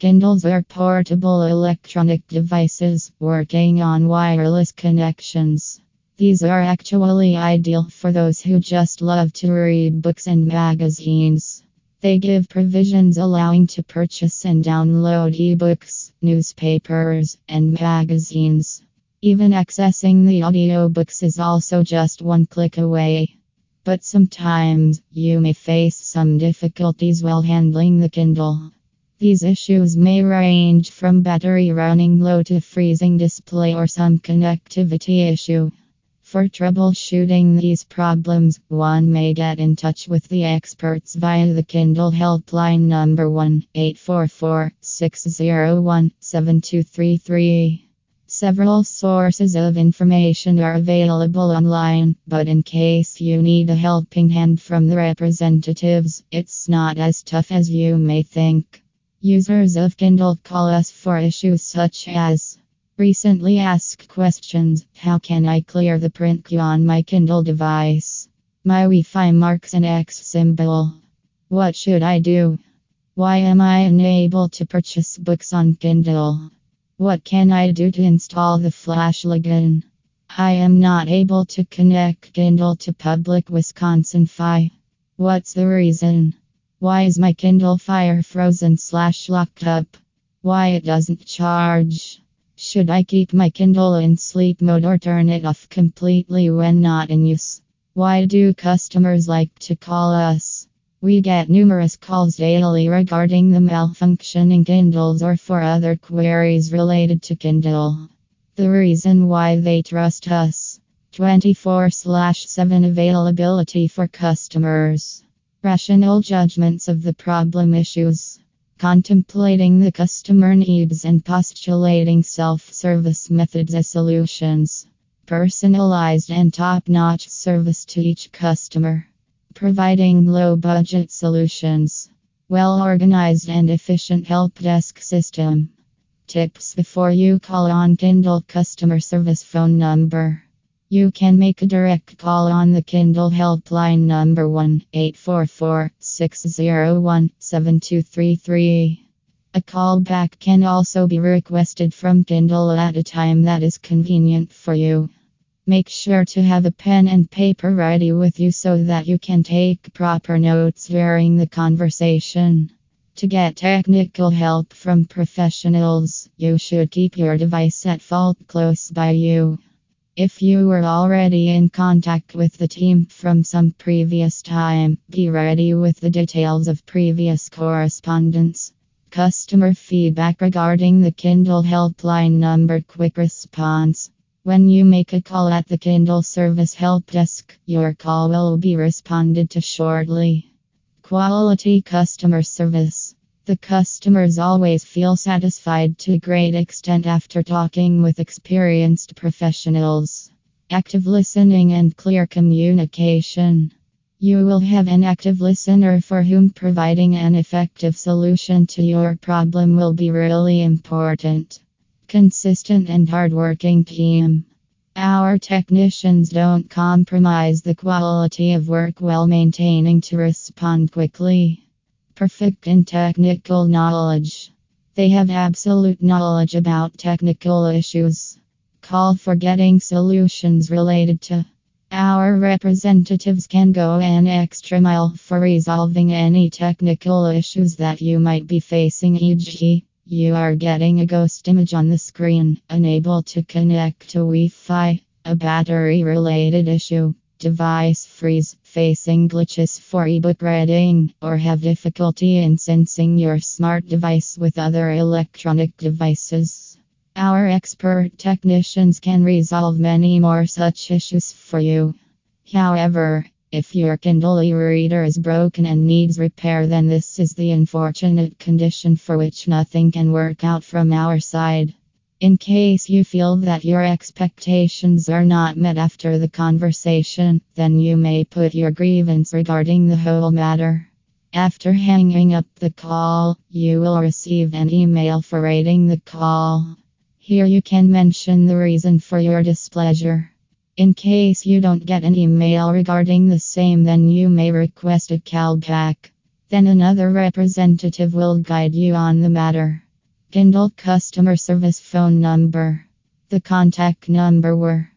Kindles are portable electronic devices working on wireless connections. These are actually ideal for those who just love to read books and magazines. They give provisions allowing to purchase and download ebooks, newspapers, and magazines. Even accessing the audiobooks is also just one click away. But sometimes you may face some difficulties while handling the Kindle. These issues may range from battery running low to freezing display or some connectivity issue. For troubleshooting these problems, one may get in touch with the experts via the Kindle helpline number 1 844 601 7233. Several sources of information are available online, but in case you need a helping hand from the representatives, it's not as tough as you may think. Users of Kindle call us for issues such as recently asked questions How can I clear the print queue on my Kindle device? My Wi Fi marks an X symbol. What should I do? Why am I unable to purchase books on Kindle? What can I do to install the Flash login? I am not able to connect Kindle to public Wisconsin Fi. What's the reason? Why is my Kindle Fire frozen slash locked up? Why it doesn't charge? Should I keep my Kindle in sleep mode or turn it off completely when not in use? Why do customers like to call us? We get numerous calls daily regarding the malfunctioning Kindles or for other queries related to Kindle. The reason why they trust us 24 7 availability for customers, rational judgments of the problem issues, contemplating the customer needs and postulating self service methods as solutions, personalized and top notch service to each customer. Providing low budget solutions. Well organized and efficient help desk system. Tips before you call on Kindle customer service phone number. You can make a direct call on the Kindle helpline number 1 844 601 7233. A callback can also be requested from Kindle at a time that is convenient for you. Make sure to have a pen and paper ready with you so that you can take proper notes during the conversation. To get technical help from professionals, you should keep your device at fault close by you. If you were already in contact with the team from some previous time, be ready with the details of previous correspondence. Customer feedback regarding the Kindle helpline number quick response. When you make a call at the Kindle Service Help Desk, your call will be responded to shortly. Quality customer service. The customers always feel satisfied to a great extent after talking with experienced professionals. Active listening and clear communication. You will have an active listener for whom providing an effective solution to your problem will be really important. Consistent and hardworking team. Our technicians don't compromise the quality of work while maintaining to respond quickly. Perfect in technical knowledge. They have absolute knowledge about technical issues. Call for getting solutions related to. Our representatives can go an extra mile for resolving any technical issues that you might be facing, e.g., you are getting a ghost image on the screen, unable to connect to Wi Fi, a battery related issue, device freeze, facing glitches for ebook reading, or have difficulty in sensing your smart device with other electronic devices. Our expert technicians can resolve many more such issues for you. However, if your Kindle e-reader is broken and needs repair then this is the unfortunate condition for which nothing can work out from our side. In case you feel that your expectations are not met after the conversation, then you may put your grievance regarding the whole matter. After hanging up the call, you will receive an email for rating the call. Here you can mention the reason for your displeasure. In case you don't get an email regarding the same, then you may request a callback. Then another representative will guide you on the matter. Kindle customer service phone number. The contact number were